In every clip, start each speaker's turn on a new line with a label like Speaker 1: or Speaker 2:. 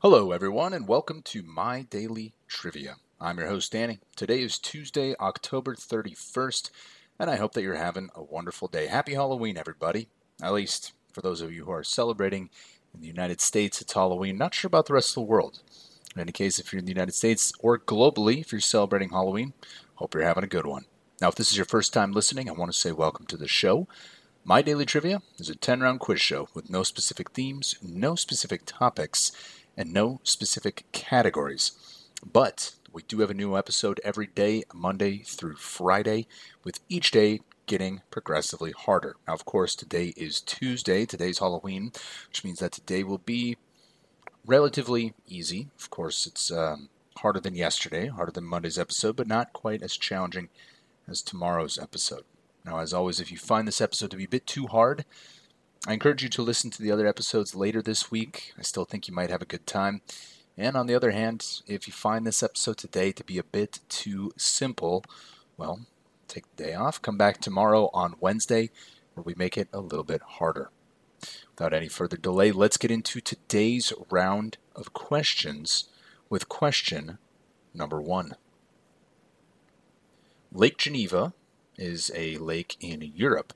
Speaker 1: Hello, everyone, and welcome to My Daily Trivia. I'm your host, Danny. Today is Tuesday, October 31st, and I hope that you're having a wonderful day. Happy Halloween, everybody. At least for those of you who are celebrating in the United States, it's Halloween. Not sure about the rest of the world. In any case, if you're in the United States or globally, if you're celebrating Halloween, hope you're having a good one. Now, if this is your first time listening, I want to say welcome to the show. My Daily Trivia is a 10 round quiz show with no specific themes, no specific topics, and no specific categories. But we do have a new episode every day, Monday through Friday, with each day getting progressively harder. Now, of course, today is Tuesday. Today's Halloween, which means that today will be relatively easy. Of course, it's um, harder than yesterday, harder than Monday's episode, but not quite as challenging as tomorrow's episode. Now, as always, if you find this episode to be a bit too hard, I encourage you to listen to the other episodes later this week. I still think you might have a good time. And on the other hand, if you find this episode today to be a bit too simple, well, take the day off. Come back tomorrow on Wednesday where we make it a little bit harder. Without any further delay, let's get into today's round of questions with question number one. Lake Geneva is a lake in Europe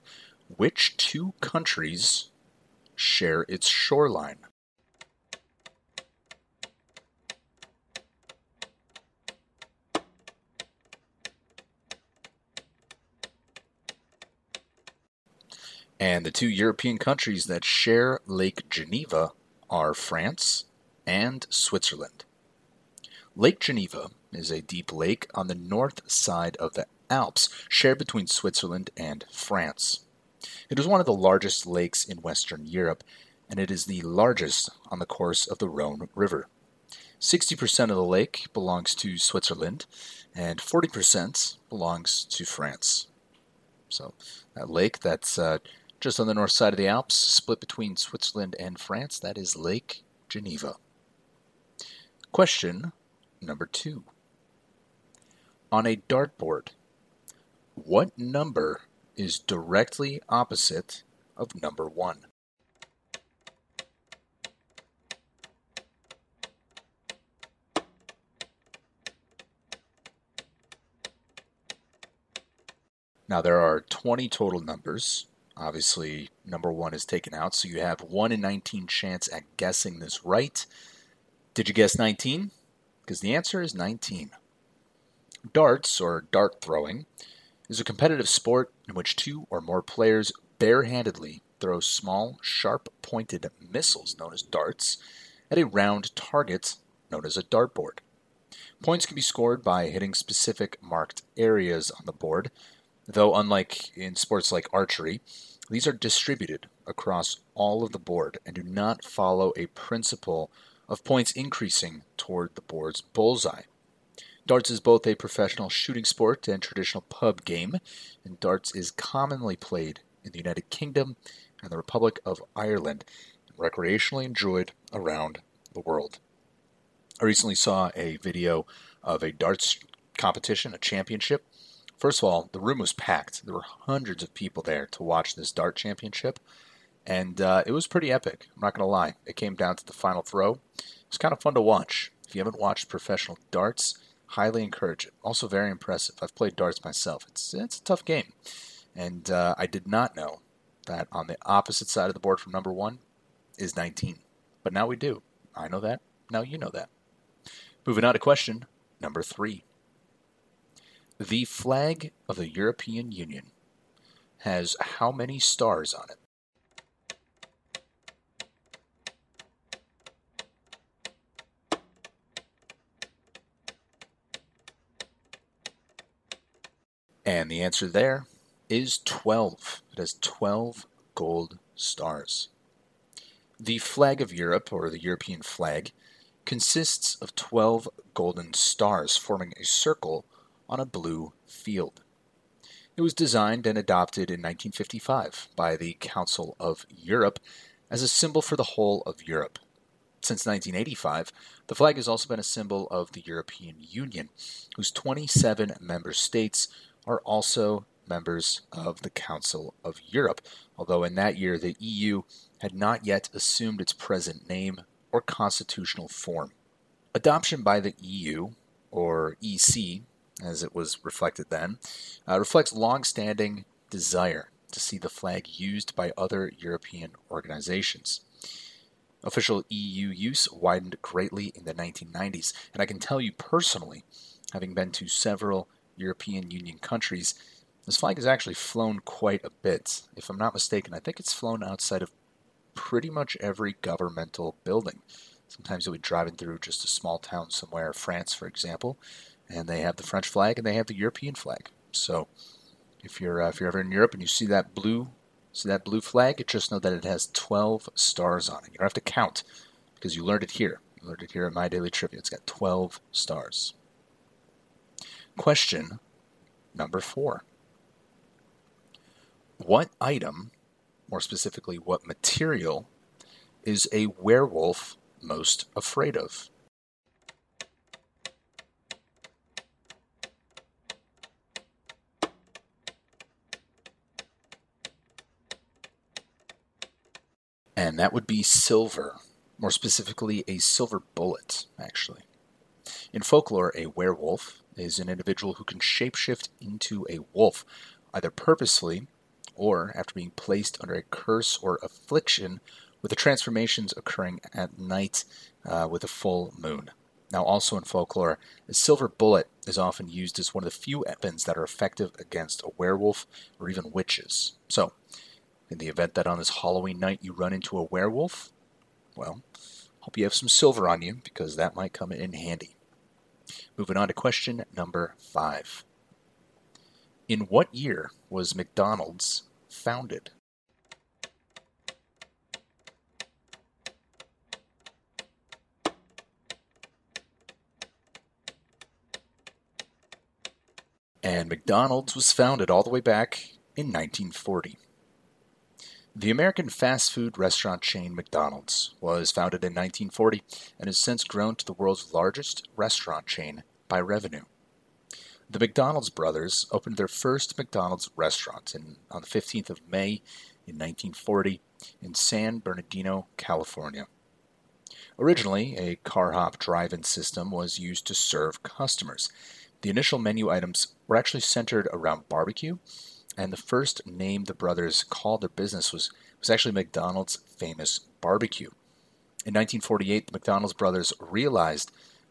Speaker 1: which two countries share its shoreline? And the two European countries that share Lake Geneva are France and Switzerland. Lake Geneva is a deep lake on the north side of the Alps, shared between Switzerland and France. It is one of the largest lakes in Western Europe, and it is the largest on the course of the Rhone River. 60% of the lake belongs to Switzerland, and 40% belongs to France. So, that lake that's uh, just on the north side of the Alps, split between Switzerland and France, that is Lake Geneva. Question number two. On a dartboard, what number is directly opposite of number 1. Now there are 20 total numbers. Obviously, number 1 is taken out, so you have 1 in 19 chance at guessing this right. Did you guess 19? Because the answer is 19. Darts, or dart throwing, is a competitive sport in which two or more players barehandedly throw small, sharp pointed missiles known as darts at a round target known as a dartboard. Points can be scored by hitting specific marked areas on the board, though, unlike in sports like archery, these are distributed across all of the board and do not follow a principle of points increasing toward the board's bullseye. Darts is both a professional shooting sport and traditional pub game, and darts is commonly played in the United Kingdom and the Republic of Ireland, and recreationally enjoyed around the world. I recently saw a video of a darts competition, a championship. First of all, the room was packed. There were hundreds of people there to watch this dart championship, and uh, it was pretty epic. I'm not going to lie. It came down to the final throw. It was kind of fun to watch. If you haven't watched professional darts, highly encourage it. Also, very impressive. I've played darts myself. It's it's a tough game, and uh, I did not know that on the opposite side of the board from number one is 19. But now we do. I know that. Now you know that. Moving on to question number three. The flag of the European Union has how many stars on it? And the answer there is 12. It has 12 gold stars. The flag of Europe, or the European flag, consists of 12 golden stars forming a circle on a blue field. It was designed and adopted in 1955 by the Council of Europe as a symbol for the whole of Europe. Since 1985, the flag has also been a symbol of the European Union, whose 27 member states are also members of the Council of Europe, although in that year the EU had not yet assumed its present name, or constitutional form. Adoption by the EU, or EC, as it was reflected then, uh, reflects long-standing desire to see the flag used by other European organizations. Official EU use widened greatly in the 1990s, and I can tell you personally, having been to several European Union countries, this flag has actually flown quite a bit. If I'm not mistaken, I think it's flown outside of pretty much every governmental building. Sometimes you'll be driving through just a small town somewhere, France, for example, and they have the French flag and they have the European flag. So if you're uh, if you're ever in Europe and you see that blue see that blue flag, just know that it has 12 stars on it. You don't have to count because you learned it here. You learned it here at My Daily Trivia. It's got 12 stars. Question number four. What item, more specifically, what material, is a werewolf most afraid of? and that would be silver, more specifically, a silver bullet, actually. In folklore, a werewolf is an individual who can shapeshift into a wolf, either purposely or after being placed under a curse or affliction, with the transformations occurring at night uh, with a full moon. Now, also in folklore, a silver bullet is often used as one of the few weapons that are effective against a werewolf or even witches. So, in the event that on this Halloween night you run into a werewolf, well, hope you have some silver on you because that might come in handy. Moving on to question number five. In what year was McDonald's founded? And McDonald's was founded all the way back in 1940. The American fast food restaurant chain McDonald's was founded in 1940 and has since grown to the world's largest restaurant chain by revenue. The McDonald's brothers opened their first McDonald's restaurant in, on the 15th of May in 1940 in San Bernardino, California. Originally, a car hop drive in system was used to serve customers. The initial menu items were actually centered around barbecue and the first name the brothers called their business was, was actually McDonald's famous barbecue. In 1948, the McDonald's brothers realized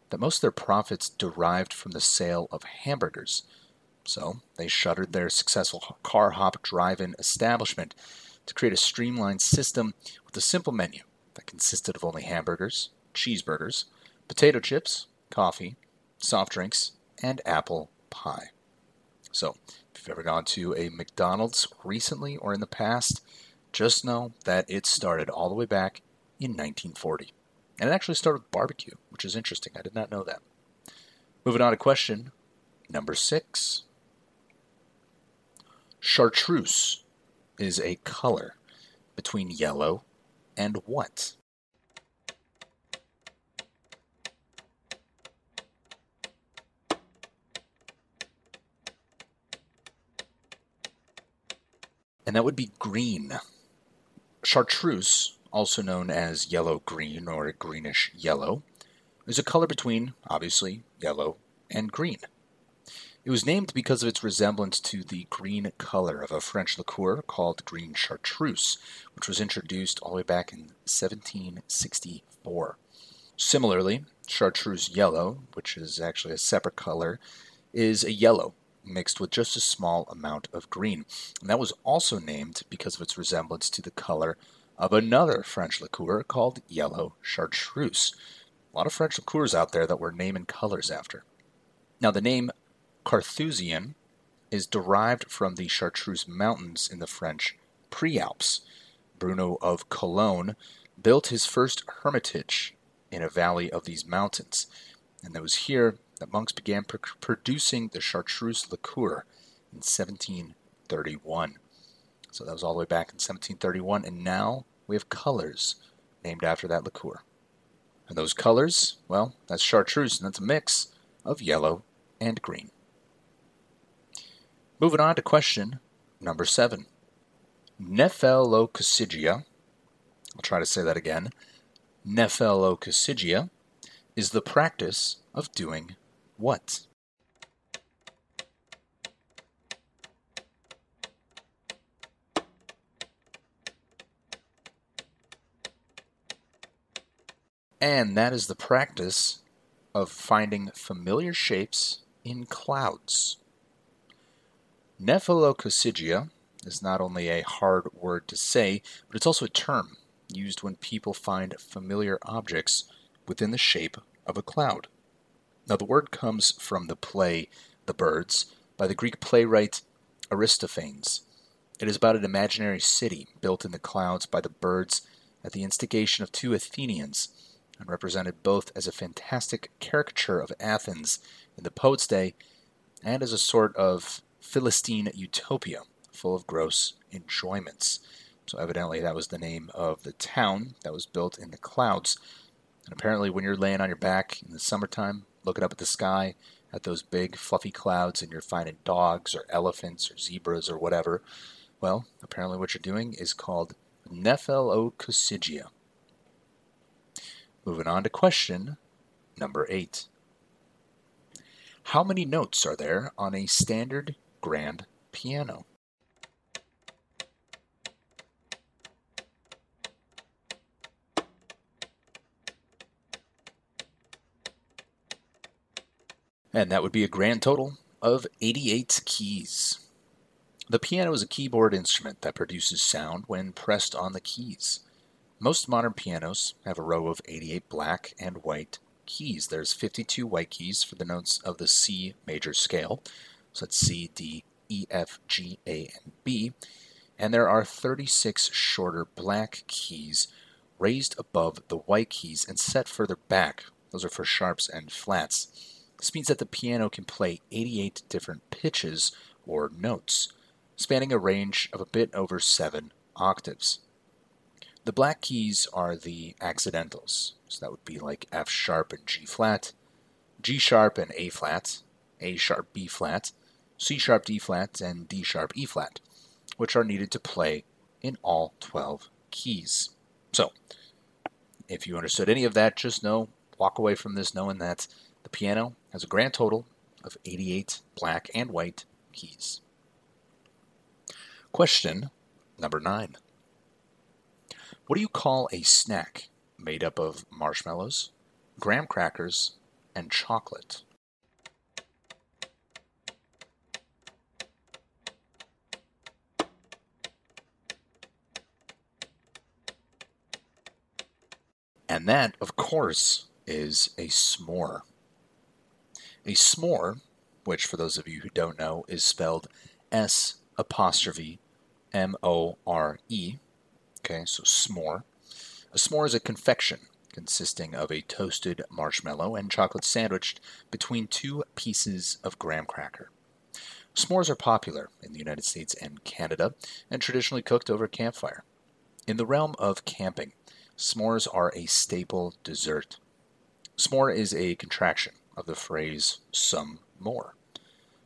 Speaker 1: that most of their profits derived from the sale of hamburgers. So they shuttered their successful car hop drive in establishment to create a streamlined system with a simple menu that consisted of only hamburgers, cheeseburgers, potato chips, coffee, soft drinks, and apple pie. So if you've ever gone to a McDonald's recently or in the past, just know that it started all the way back in 1940. And it actually started with barbecue, which is interesting. I did not know that. Moving on to question number six. Chartreuse is a color between yellow and what? And that would be green. Chartreuse, also known as yellow green or greenish yellow, is a color between, obviously, yellow and green. It was named because of its resemblance to the green color of a French liqueur called green chartreuse, which was introduced all the way back in 1764. Similarly, chartreuse yellow, which is actually a separate color, is a yellow mixed with just a small amount of green. And that was also named because of its resemblance to the color of another French liqueur called yellow chartreuse. A lot of French liqueurs out there that we're naming colors after. Now, the name Carthusian is derived from the Chartreuse Mountains in the French Prealps. Bruno of Cologne built his first hermitage in a valley of these mountains, and it was here that monks began pr- producing the chartreuse liqueur in 1731. So that was all the way back in 1731, and now we have colors named after that liqueur. And those colors, well, that's chartreuse, and that's a mix of yellow and green. Moving on to question number seven. Nephelococcygia, I'll try to say that again. Nephelococcygia is the practice of doing what? And that is the practice of finding familiar shapes in clouds. Nephelococcygia is not only a hard word to say, but it's also a term used when people find familiar objects within the shape of a cloud. Now, the word comes from the play The Birds by the Greek playwright Aristophanes. It is about an imaginary city built in the clouds by the birds at the instigation of two Athenians and represented both as a fantastic caricature of Athens in the poet's day and as a sort of Philistine utopia full of gross enjoyments. So, evidently, that was the name of the town that was built in the clouds. And apparently, when you're laying on your back in the summertime, looking up at the sky at those big, fluffy clouds, and you're finding dogs or elephants or zebras or whatever, well, apparently, what you're doing is called Nephelococcygia. Moving on to question number eight. How many notes are there on a standard grand piano? And that would be a grand total of 88 keys. The piano is a keyboard instrument that produces sound when pressed on the keys. Most modern pianos have a row of 88 black and white keys. There's 52 white keys for the notes of the C major scale. So that's C, D, E, F, G, A, and B. And there are 36 shorter black keys raised above the white keys and set further back. Those are for sharps and flats. This means that the piano can play 88 different pitches or notes, spanning a range of a bit over 7 octaves. The black keys are the accidentals. So that would be like F sharp and G flat, G sharp and A flat, A sharp B flat, C sharp D flat, and D sharp E flat, which are needed to play in all 12 keys. So, if you understood any of that, just know, walk away from this knowing that the piano has a grand total of 88 black and white keys. Question number nine. What do you call a snack made up of marshmallows, graham crackers, and chocolate? And that, of course, is a s'more. A s'more, which for those of you who don't know is spelled S apostrophe M O R E, Okay, so s'more. A s'more is a confection consisting of a toasted marshmallow and chocolate sandwiched between two pieces of graham cracker. S'mores are popular in the United States and Canada and traditionally cooked over a campfire. In the realm of camping, s'mores are a staple dessert. S'more is a contraction of the phrase some more.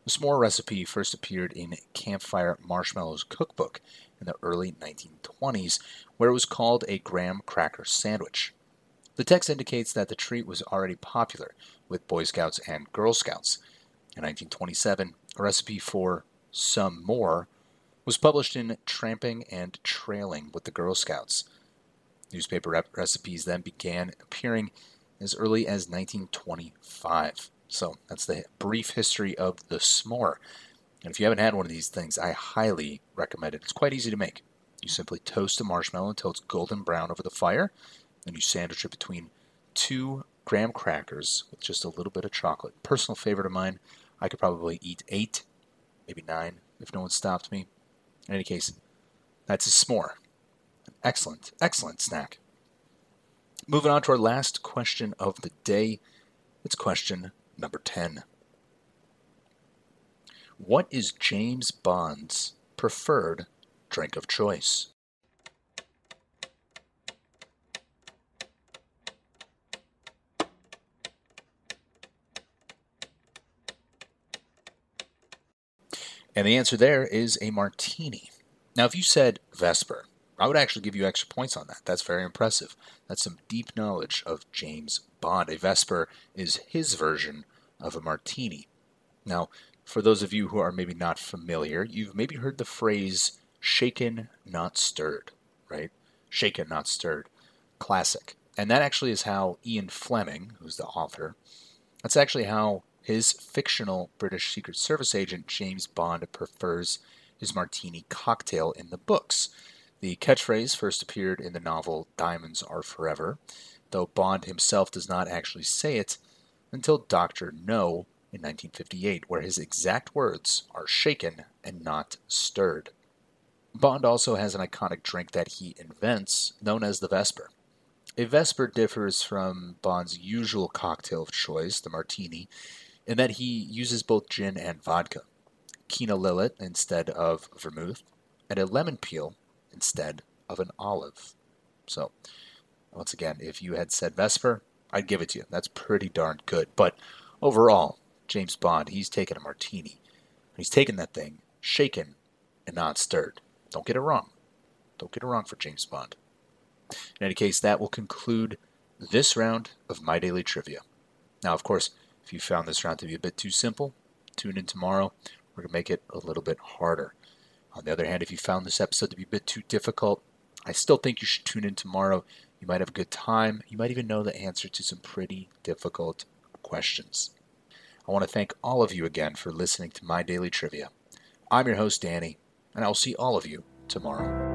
Speaker 1: The s'more recipe first appeared in Campfire Marshmallows Cookbook in the early 1920s, where it was called a graham cracker sandwich. The text indicates that the treat was already popular with Boy Scouts and Girl Scouts. In 1927, a recipe for some more was published in Tramping and Trailing with the Girl Scouts. Newspaper rep- recipes then began appearing as early as 1925. So that's the brief history of the s'more. And if you haven't had one of these things, I highly recommend it. It's quite easy to make. You simply toast a marshmallow until it's golden brown over the fire, then you sandwich it between two graham crackers with just a little bit of chocolate. Personal favorite of mine. I could probably eat eight, maybe nine, if no one stopped me. In any case, that's a s'more. An excellent, excellent snack. Moving on to our last question of the day. It's question number 10. What is James Bond's preferred drink of choice? And the answer there is a martini. Now, if you said Vesper, I would actually give you extra points on that. That's very impressive. That's some deep knowledge of James Bond. A Vesper is his version of a martini. Now, for those of you who are maybe not familiar, you've maybe heard the phrase shaken, not stirred, right? Shaken, not stirred. Classic. And that actually is how Ian Fleming, who's the author, that's actually how his fictional British Secret Service agent James Bond prefers his martini cocktail in the books. The catchphrase first appeared in the novel Diamonds Are Forever, though Bond himself does not actually say it until Dr. No in 1958, where his exact words are shaken and not stirred. Bond also has an iconic drink that he invents, known as the Vesper. A Vesper differs from Bond's usual cocktail of choice, the martini, in that he uses both gin and vodka, Lillet instead of vermouth, and a lemon peel instead of an olive. So, once again, if you had said Vesper, I'd give it to you. That's pretty darn good. But overall, James Bond, he's taken a martini. He's taken that thing, shaken and not stirred. Don't get it wrong. Don't get it wrong for James Bond. In any case, that will conclude this round of My Daily Trivia. Now, of course, if you found this round to be a bit too simple, tune in tomorrow. We're going to make it a little bit harder. On the other hand, if you found this episode to be a bit too difficult, I still think you should tune in tomorrow. You might have a good time. You might even know the answer to some pretty difficult questions. I want to thank all of you again for listening to my daily trivia. I'm your host, Danny, and I'll see all of you tomorrow.